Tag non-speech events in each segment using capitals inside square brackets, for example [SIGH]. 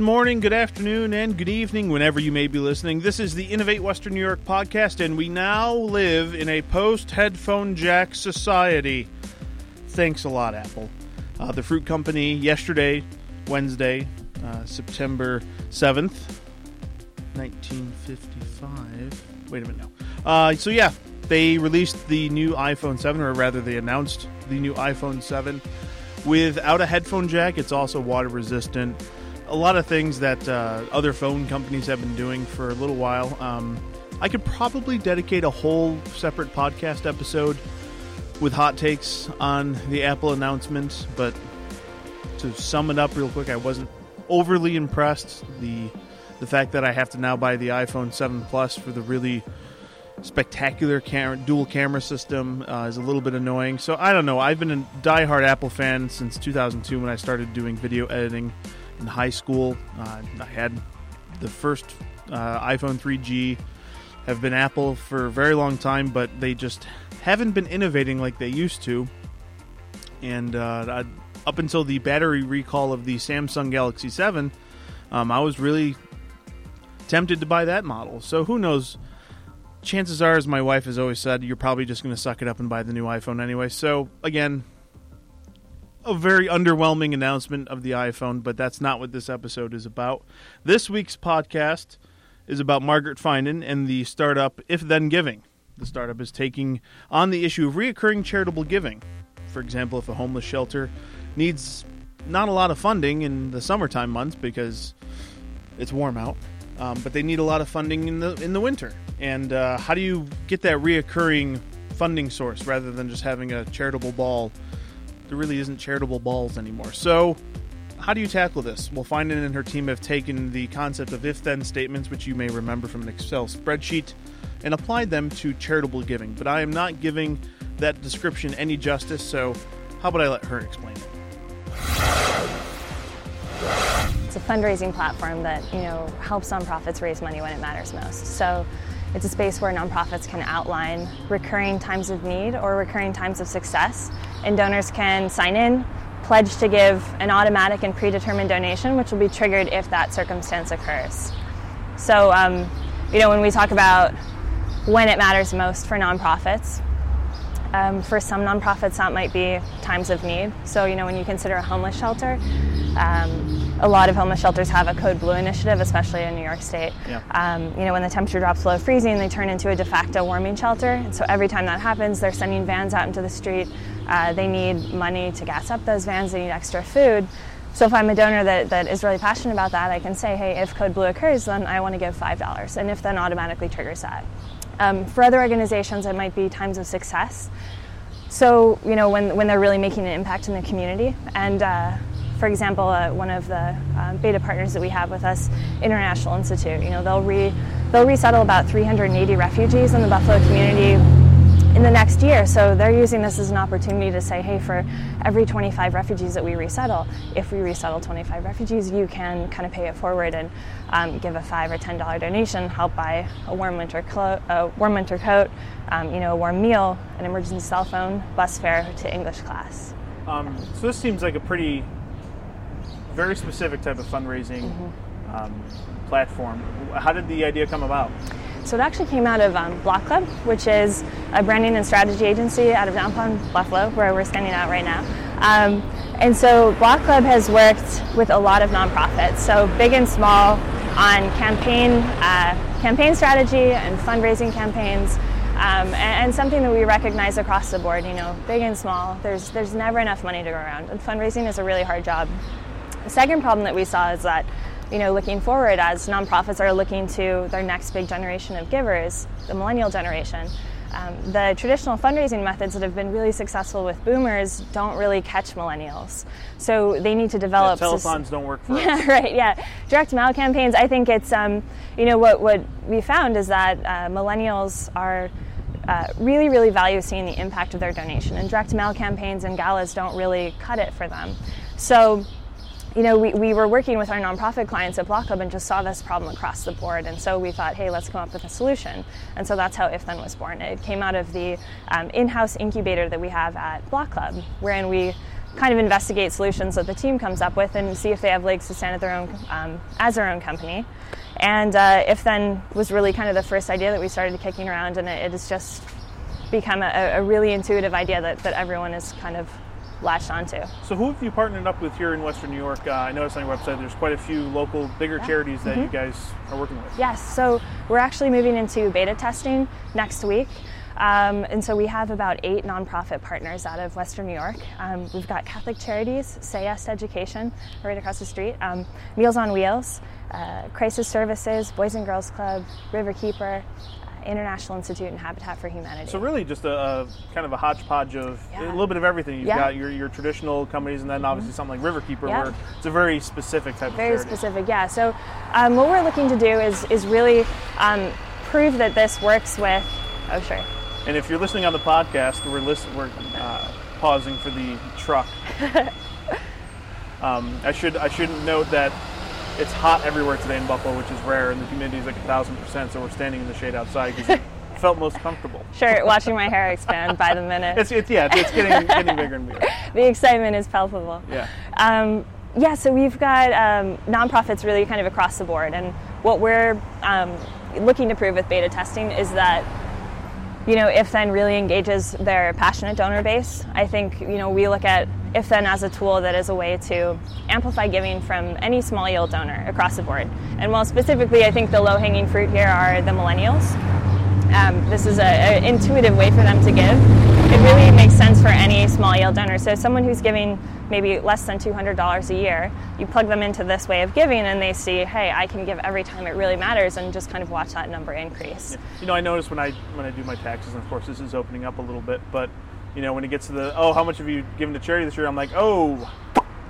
Good morning, good afternoon, and good evening, whenever you may be listening. This is the Innovate Western New York podcast, and we now live in a post headphone jack society. Thanks a lot, Apple. Uh, the Fruit Company, yesterday, Wednesday, uh, September 7th, 1955. Wait a minute now. Uh, so, yeah, they released the new iPhone 7, or rather, they announced the new iPhone 7 without a headphone jack. It's also water resistant a lot of things that uh, other phone companies have been doing for a little while. Um, I could probably dedicate a whole separate podcast episode with hot takes on the Apple announcement, but to sum it up real quick, I wasn't overly impressed. The the fact that I have to now buy the iPhone 7 Plus for the really spectacular dual camera system uh, is a little bit annoying. So I don't know. I've been a diehard Apple fan since 2002 when I started doing video editing in high school. Uh, I had the first uh, iPhone 3G. Have been Apple for a very long time, but they just haven't been innovating like they used to. And uh, up until the battery recall of the Samsung Galaxy 7, um, I was really tempted to buy that model. So who knows? Chances are, as my wife has always said, you're probably just going to suck it up and buy the new iPhone anyway. So again, a very underwhelming announcement of the iPhone, but that's not what this episode is about. This week's podcast is about Margaret Finan and the startup If Then Giving. The startup is taking on the issue of reoccurring charitable giving. For example, if a homeless shelter needs not a lot of funding in the summertime months because it's warm out, um, but they need a lot of funding in the in the winter. And uh, how do you get that reoccurring funding source rather than just having a charitable ball there really isn't charitable balls anymore. So, how do you tackle this? Well, Finan and her team have taken the concept of if then statements, which you may remember from an Excel spreadsheet, and applied them to charitable giving. But I am not giving that description any justice, so how about I let her explain it? It's a fundraising platform that, you know, helps nonprofits raise money when it matters most. So it's a space where nonprofits can outline recurring times of need or recurring times of success and donors can sign in, pledge to give an automatic and predetermined donation, which will be triggered if that circumstance occurs. So, um, you know, when we talk about when it matters most for nonprofits, um, for some nonprofits, that might be times of need. So, you know, when you consider a homeless shelter, um, a lot of homeless shelters have a Code Blue initiative, especially in New York State. Yeah. Um, you know, when the temperature drops below freezing, they turn into a de facto warming shelter. And so every time that happens, they're sending vans out into the street. Uh, they need money to gas up those vans. They need extra food. So if I'm a donor that, that is really passionate about that, I can say, hey, if Code Blue occurs, then I want to give $5. And if then automatically triggers that. Um, for other organizations, it might be times of success. So, you know, when, when they're really making an impact in the community. And uh, for example, uh, one of the uh, beta partners that we have with us, International Institute, you know, they'll, re, they'll resettle about 380 refugees in the Buffalo community in the next year. So they're using this as an opportunity to say, hey, for every 25 refugees that we resettle, if we resettle 25 refugees, you can kind of pay it forward and um, give a five or ten dollar donation, help buy a warm winter clo- a warm winter coat, um, you know, a warm meal, an emergency cell phone, bus fare to English class. Um, so this seems like a pretty very specific type of fundraising mm-hmm. um, platform. How did the idea come about? So it actually came out of um, Block Club, which is a branding and strategy agency out of downtown Buffalo, where we're standing out right now. Um, and so Block Club has worked with a lot of nonprofits, so big and small, on campaign uh, campaign strategy and fundraising campaigns. Um, and, and, something that we recognize across the board, you know, big and small, there's, there's never enough money to go around. And fundraising is a really hard job. The second problem that we saw is that you know, looking forward as nonprofits are looking to their next big generation of givers, the millennial generation. Um, the traditional fundraising methods that have been really successful with boomers don't really catch millennials. So they need to develop. Yeah, telethons don't work for [LAUGHS] yeah, us. right. Yeah, direct mail campaigns. I think it's um, you know what what we found is that uh, millennials are. Uh, really, really value seeing the impact of their donation, and direct mail campaigns and galas don't really cut it for them. So, you know, we, we were working with our nonprofit clients at Block Club and just saw this problem across the board. And so we thought, hey, let's come up with a solution. And so that's how If Then was born. It came out of the um, in house incubator that we have at Block Club, wherein we kind of investigate solutions that the team comes up with and see if they have legs to stand at their own um, as their own company. And uh, if then was really kind of the first idea that we started kicking around, and it, it has just become a, a, really intuitive idea that, that everyone is kind of latched onto. So, who have you partnered up with here in Western New York? Uh, I noticed on your website there's quite a few local, bigger yeah. charities that mm-hmm. you guys are working with. Yes, so we're actually moving into beta testing next week. Um, and so we have about eight nonprofit partners out of Western New York. Um, we've got Catholic Charities, Say Yes Education, right across the street, um, Meals on Wheels, uh, Crisis Services, Boys and Girls Club, Riverkeeper, International Institute and Habitat for Humanity. So really, just a, a kind of a hodgepodge of yeah. a little bit of everything. You've yeah. got your, your traditional companies, and then obviously mm-hmm. something like Riverkeeper, yeah. where it's a very specific type very of very specific. Yeah. So um, what we're looking to do is is really um, prove that this works with. Oh sure. And if you're listening on the podcast, we're listen, we're uh, pausing for the truck. [LAUGHS] um, I should I should note that it's hot everywhere today in Buffalo, which is rare, and the humidity is like a thousand percent. So we're standing in the shade outside because it [LAUGHS] felt most comfortable. Sure, watching my hair expand by the minute. It's, it's yeah, it's getting getting bigger and bigger. [LAUGHS] The excitement is palpable. Yeah. Um, yeah, so we've got um, nonprofits really kind of across the board, and what we're um, looking to prove with beta testing is that you know, if then really engages their passionate donor base. I think, you know, we look at if then as a tool that is a way to amplify giving from any small yield donor across the board. And while specifically, I think the low hanging fruit here are the millennials. Um, this is an intuitive way for them to give. It really makes sense for any small yield donor. So, someone who's giving maybe less than $200 a year, you plug them into this way of giving and they see, hey, I can give every time it really matters and just kind of watch that number increase. You know, I notice when I when I do my taxes, and of course this is opening up a little bit, but you know, when it gets to the oh, how much have you given to charity this year? I'm like, oh,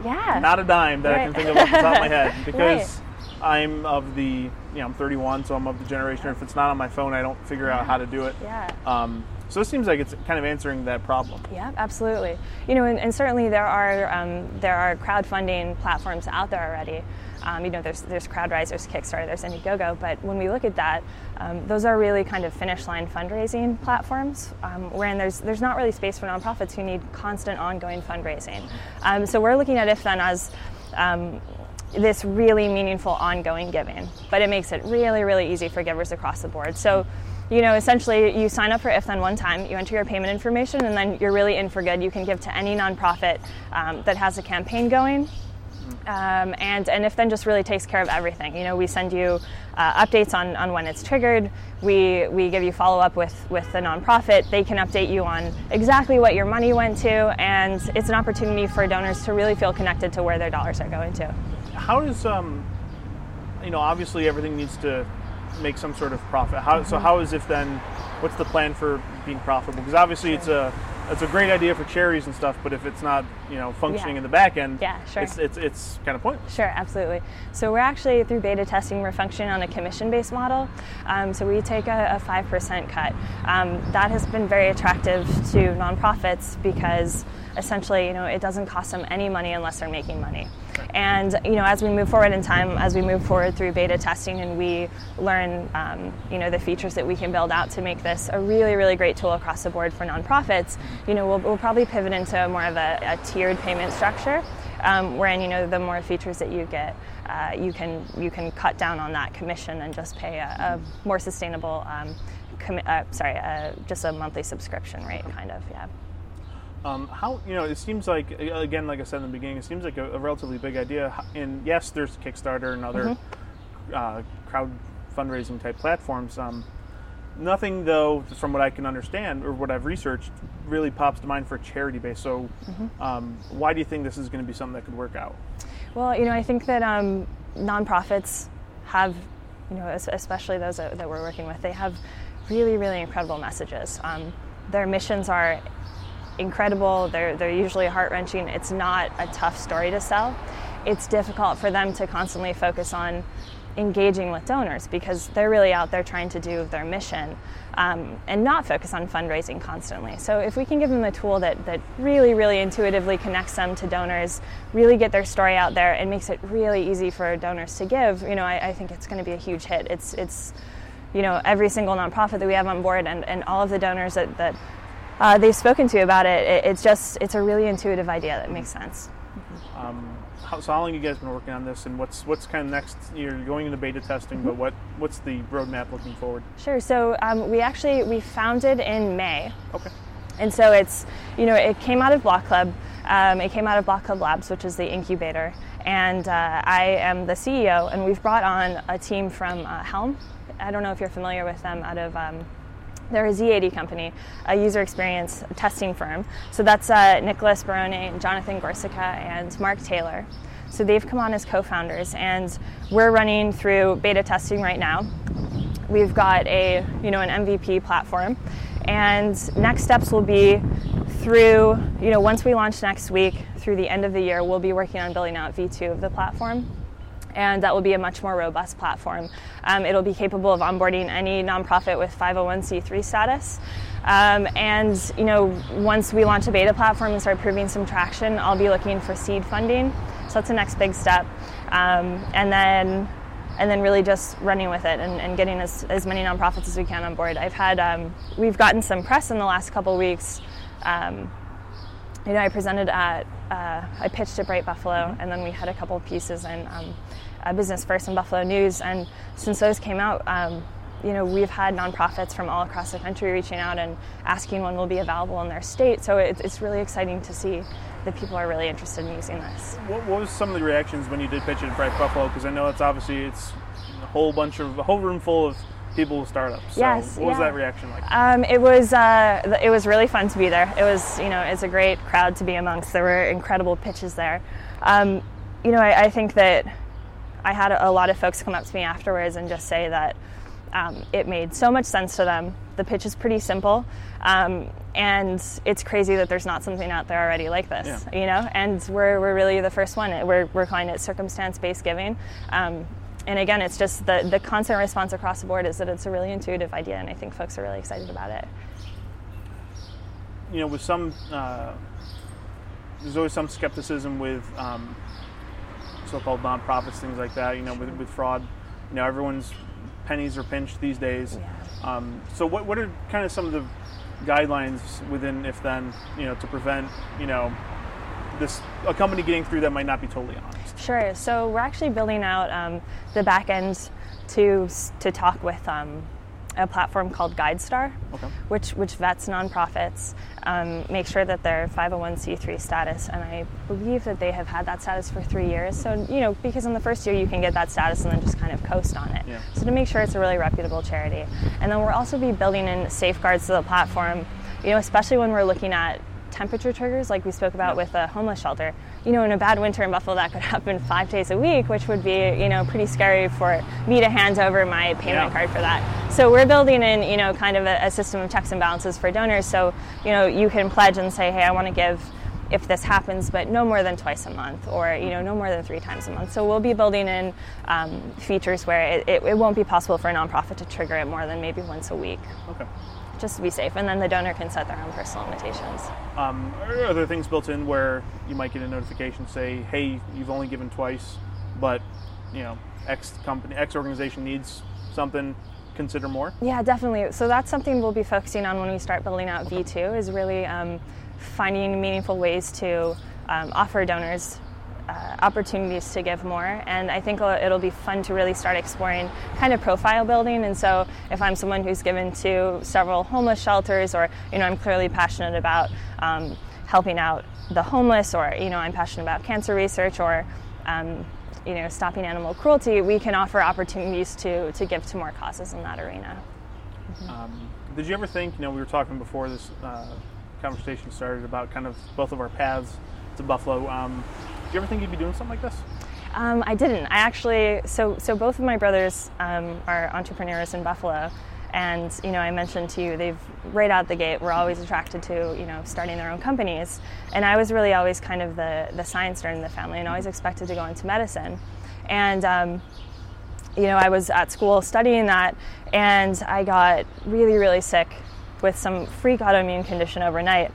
yeah, not a dime that right. I can think of off the top of my head [LAUGHS] because. Right. I'm of the, you know, I'm 31, so I'm of the generation. If it's not on my phone, I don't figure yeah. out how to do it. Yeah. Um, so it seems like it's kind of answering that problem. Yeah, absolutely. You know, and, and certainly there are um, there are crowdfunding platforms out there already. Um, you know, there's there's CrowdRise, there's Kickstarter, there's Indiegogo, but when we look at that, um, those are really kind of finish line fundraising platforms, um, wherein there's there's not really space for nonprofits who need constant ongoing fundraising. Um, so we're looking at if then as um, this really meaningful ongoing giving, but it makes it really, really easy for givers across the board. So, you know, essentially you sign up for If Then one time, you enter your payment information, and then you're really in for good. You can give to any nonprofit um, that has a campaign going. Um, and, and if then just really takes care of everything. You know, we send you uh, updates on, on when it's triggered. We, we give you follow up with, with the nonprofit. They can update you on exactly what your money went to, and it's an opportunity for donors to really feel connected to where their dollars are going to how does um, you know, obviously everything needs to make some sort of profit. How, so how is if then? What's the plan for being profitable? Because obviously it's a it's a great idea for cherries and stuff, but if it's not you know functioning yeah. in the back end, yeah, sure. it's, it's, it's kind of pointless. Sure, absolutely. So we're actually through beta testing, we're functioning on a commission-based model. Um, so we take a five percent cut. Um, that has been very attractive to nonprofits because essentially, you know, it doesn't cost them any money unless they're making money. And you know, as we move forward in time, as we move forward through beta testing, and we learn, um, you know, the features that we can build out to make this a really, really great tool across the board for nonprofits, you know, we'll, we'll probably pivot into more of a, a tiered payment structure, um, wherein you know the more features that you get, uh, you can you can cut down on that commission and just pay a, a more sustainable. Um, uh, sorry, uh, just a monthly subscription rate, kind of, yeah. Um, how you know it seems like again, like I said in the beginning, it seems like a, a relatively big idea. And yes, there's Kickstarter and other mm-hmm. uh, crowd fundraising type platforms. Um, nothing though, from what I can understand or what I've researched, really pops to mind for charity base. So, mm-hmm. um, why do you think this is going to be something that could work out? Well, you know, I think that um, nonprofits have, you know, especially those that, that, we're working with, they have really, really incredible messages. Um, their missions are incredible. They're, they're usually heart wrenching. It's not a tough story to sell. It's difficult for them to constantly focus on engaging with donors because they're really out there trying to do their mission um, and not focus on fundraising constantly. So, if we can give them a tool that, that really, really intuitively connects them to donors, really get their story out there, and makes it really easy for donors to give, you know, I, I think it's going to be a huge hit. It's, it's, you know, every single nonprofit that we have on board and, and all of the donors that, that uh, they've spoken to you about it, it, it's just it's a really intuitive idea that makes sense. Um, how, so how long have you guys been working on this, and what's what's kind of next? You're going into beta testing, but what what's the roadmap looking forward? Sure. So um, we actually we founded in May. Okay. And so it's, you know, it came out of Block Club. Um, it came out of Block Club Labs, which is the incubator. And uh, I am the CEO, and we've brought on a team from uh, Helm. I don't know if you're familiar with them out of. They're a Z80 company, a user experience testing firm. So that's uh, Nicholas Barone, Jonathan Gorsica, and Mark Taylor. So they've come on as co-founders, and we're running through beta testing right now. We've got a, you know, an MVP platform, and next steps will be through, you know, once we launch next week, through the end of the year, we'll be working on building out V2 of the platform. And that will be a much more robust platform. Um, it'll be capable of onboarding any nonprofit with 501c3 status. Um, and you know, once we launch a beta platform and start proving some traction, I'll be looking for seed funding. So that's the next big step. Um, and then and then really just running with it and, and, getting as, as many nonprofits as we can on board. I've had, um, we've gotten some press in the last couple weeks. Um, you know, I presented at, uh, I pitched at Bright Buffalo, and then we had a couple of pieces in um, Business First and Buffalo News. And since those came out, um, you know, we've had nonprofits from all across the country reaching out and asking when we'll be available in their state. So it, it's really exciting to see that people are really interested in using this. What, what was some of the reactions when you did pitch it at Bright Buffalo? Because I know it's obviously it's a whole bunch of a whole room full of people with startups. So yes. What was yeah. that reaction like? Um, it was uh, it was really fun to be there. It was you know it's a great crowd to be amongst. There were incredible pitches there. Um, you know I, I think that I had a lot of folks come up to me afterwards and just say that um, it made so much sense to them. The pitch is pretty simple, um, and it's crazy that there's not something out there already like this. Yeah. You know, and we're, we're really the first one. We're, we're calling it circumstance-based giving. And again, it's just the, the constant response across the board is that it's a really intuitive idea, and I think folks are really excited about it. You know, with some, uh, there's always some skepticism with um, so-called nonprofits, things like that. You know, with, with fraud. You know, everyone's pennies are pinched these days. Yeah. Um, so what, what are kind of some of the guidelines within if then you know to prevent you know this a company getting through that might not be totally honest sure so we're actually building out um, the back end to to talk with um, a platform called GuideStar, okay. which which vets nonprofits, um, make sure that they're 501c3 status, and I believe that they have had that status for three years. So you know, because in the first year you can get that status and then just kind of coast on it. Yeah. So to make sure it's a really reputable charity, and then we'll also be building in safeguards to the platform. You know, especially when we're looking at temperature triggers, like we spoke about with a homeless shelter. You know, in a bad winter in Buffalo, that could happen five days a week, which would be, you know, pretty scary for me to hand over my payment Yeah. card for that. So we're building in, you know, kind of a, a system of checks and balances for donors. So, you know, you can pledge and say, hey, I want to give if this happens, but no more than twice a month, or you know, no more than three times a month. So we'll be building in um, features where it, it, it won't be possible for a nonprofit to trigger it more than maybe once a week okay just to be safe. And then the donor can set their own personal limitations. um, are there things built in where you might get a notification say hey you've only given twice but you know x company x organization needs something consider more Yeah, definitely. So that's something we'll be focusing on when we start building out V2 is really um, finding meaningful ways to um, offer donors uh, opportunities to give more. And I think it'll, it'll be fun to really start exploring kind of profile building. And so if I'm someone who's given to several homeless shelters or, you know, I'm clearly passionate about um, helping out the homeless or, you know, I'm passionate about cancer research or, um, you know, stopping animal cruelty, we can offer opportunities to, to give to more causes in that arena. Um, did you ever think, you know, we were talking before this uh, conversation started about kind of both of our paths to Buffalo. Um, you ever think you'd be doing something like this? Um, I didn't. I actually, so so both of my brothers um, are entrepreneurs in Buffalo, and you know, I mentioned to you, they've right out the gate were always attracted to you know starting their own companies, and I was really always kind of the the science nerd in the family, and always expected to go into medicine, and. Um, you know, I was at school studying that, and I got really, really sick with some freak autoimmune condition overnight,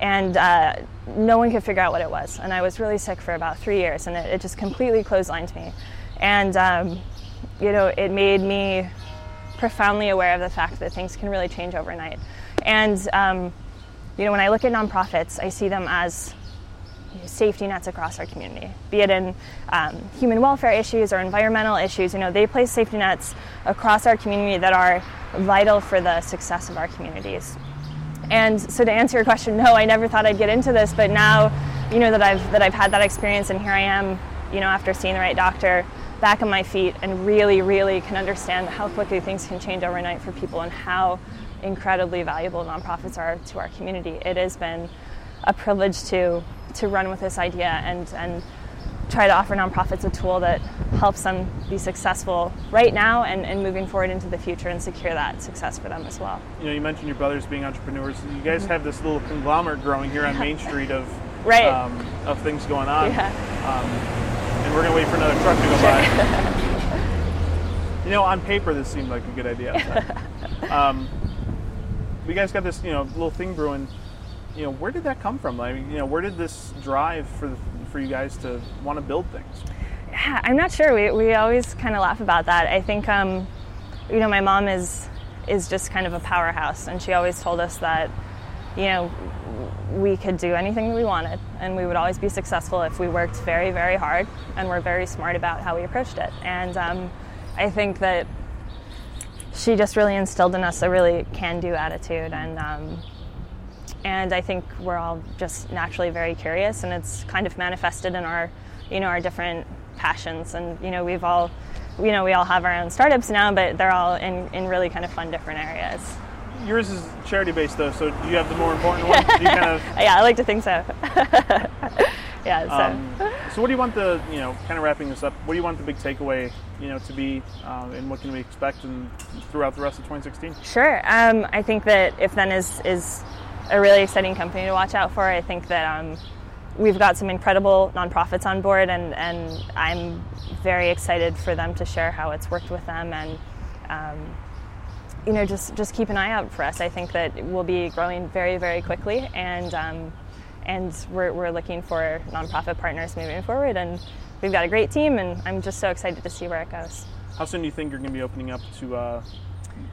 and uh, no one could figure out what it was. And I was really sick for about three years, and it, it just completely clotheslined me. And um, you know, it made me profoundly aware of the fact that things can really change overnight. And um, you know, when I look at nonprofits, I see them as safety nets across our community, be it in um, human welfare issues or environmental issues. You know, they place safety nets across our community that are vital for the success of our communities. And so, to answer your question, no, I never thought I'd get into this, but now, you know, that I've that I've had that experience, and here I am, you know, after seeing the right doctor, back on my feet, and really, really can understand how quickly things can change overnight for people, and how incredibly valuable nonprofits are to our community. It has been a privilege to to run with this idea and and try to offer nonprofits a tool that helps them be successful right now and, and moving forward into the future and secure that success for them as well. You know, you mentioned your brothers being entrepreneurs. You guys mm-hmm. have this little conglomerate growing here on [LAUGHS] Main Street of right. Um, of things going on. Yeah. Um, and we're gonna wait for another truck to go by. [LAUGHS] you know, on paper, this seemed like a good idea. [LAUGHS] um, we guys got this, you know, little thing brewing you know, where did that come from? I mean, you know, where did this drive for for you guys to want to build things? Yeah, I'm not sure. We we always kind of laugh about that. I think, um, you know, my mom is is just kind of a powerhouse, and she always told us that, you know, we could do anything that we wanted, and we would always be successful if we worked very, very hard and were very smart about how we approached it. And um, I think that she just really instilled in us a really can-do attitude, and um, and I think we're all just naturally very curious, and it's kind of manifested in our, you know, our different passions. And you know, we've all, you know, we all have our own startups now, but they're all in, in really kind of fun different areas. Yours is charity based though, so do you have the more important one? kind of... [LAUGHS] yeah, I like to think so. [LAUGHS] yeah. So. Um, so, what do you want the, you know, kind of wrapping this up? What do you want the big takeaway, you know, to be, um, and what can we expect in, throughout the rest of 2016? Sure. Um, I think that if then is is a really exciting company to watch out for. I think that um, we've got some incredible nonprofits on board, and, and I'm very excited for them to share how it's worked with them and. Um, you know, just just keep an eye out for us. I think that we'll be growing very, very quickly, and um, and we're, we're looking for nonprofit partners moving forward. And we've got a great team, and I'm just so excited to see where it goes. How soon do you think you're going to be opening up to uh,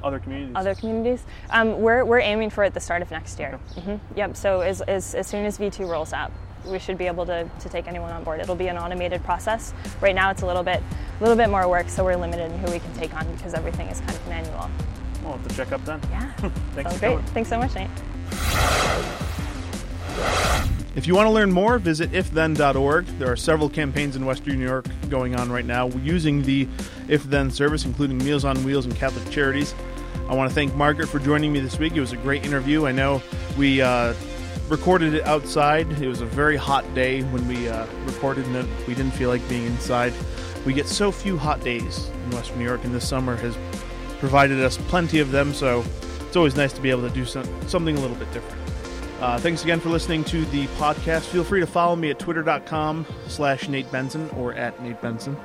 other communities? Other communities. Um, we're, we're aiming for at the start of next year. Okay. Mm-hmm. Yep. So as, as, as soon as V2 rolls out, we should be able to, to take anyone on board. It'll be an automated process. Right now, it's a little bit a little bit more work, so we're limited in who we can take on because everything is kind of manual. We'll have to check up then. Yeah. [LAUGHS] Thanks. Sounds great. Coming. Thanks so much, Nate. If you want to learn more, visit ifthen.org. There are several campaigns in Western New York going on right now using the If Then service, including Meals on Wheels and Catholic Charities. I want to thank Margaret for joining me this week. It was a great interview. I know we uh, recorded it outside. It was a very hot day when we uh, recorded it. We didn't feel like being inside. We get so few hot days in Western New York, and this summer has provided us plenty of them. So it's always nice to be able to do some, something a little bit different. Uh, thanks again for listening to the podcast. Feel free to follow me at twitter.com slash Nate Benson or at Nate Benson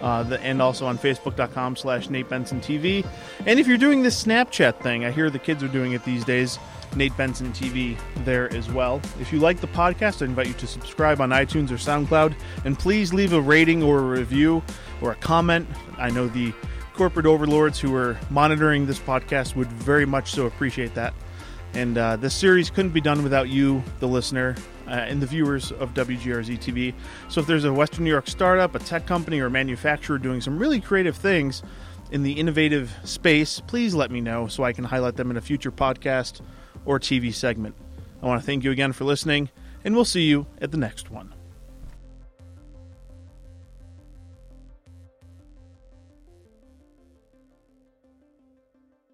uh, the, and also on facebook.com slash Nate Benson TV. And if you're doing this Snapchat thing, I hear the kids are doing it these days, Nate Benson TV there as well. If you like the podcast, I invite you to subscribe on iTunes or SoundCloud, and please leave a rating or a review or a comment. I know the corporate overlords who are monitoring this podcast would very much so appreciate that. And uh, this series couldn't be done without you, the listener, uh, and the viewers of WGRZ TV. So if there's a Western New York startup, a tech company, or a manufacturer doing some really creative things in the innovative space, please let me know so I can highlight them in a future podcast or TV segment. I want to thank you again for listening, and we'll see you at the next one.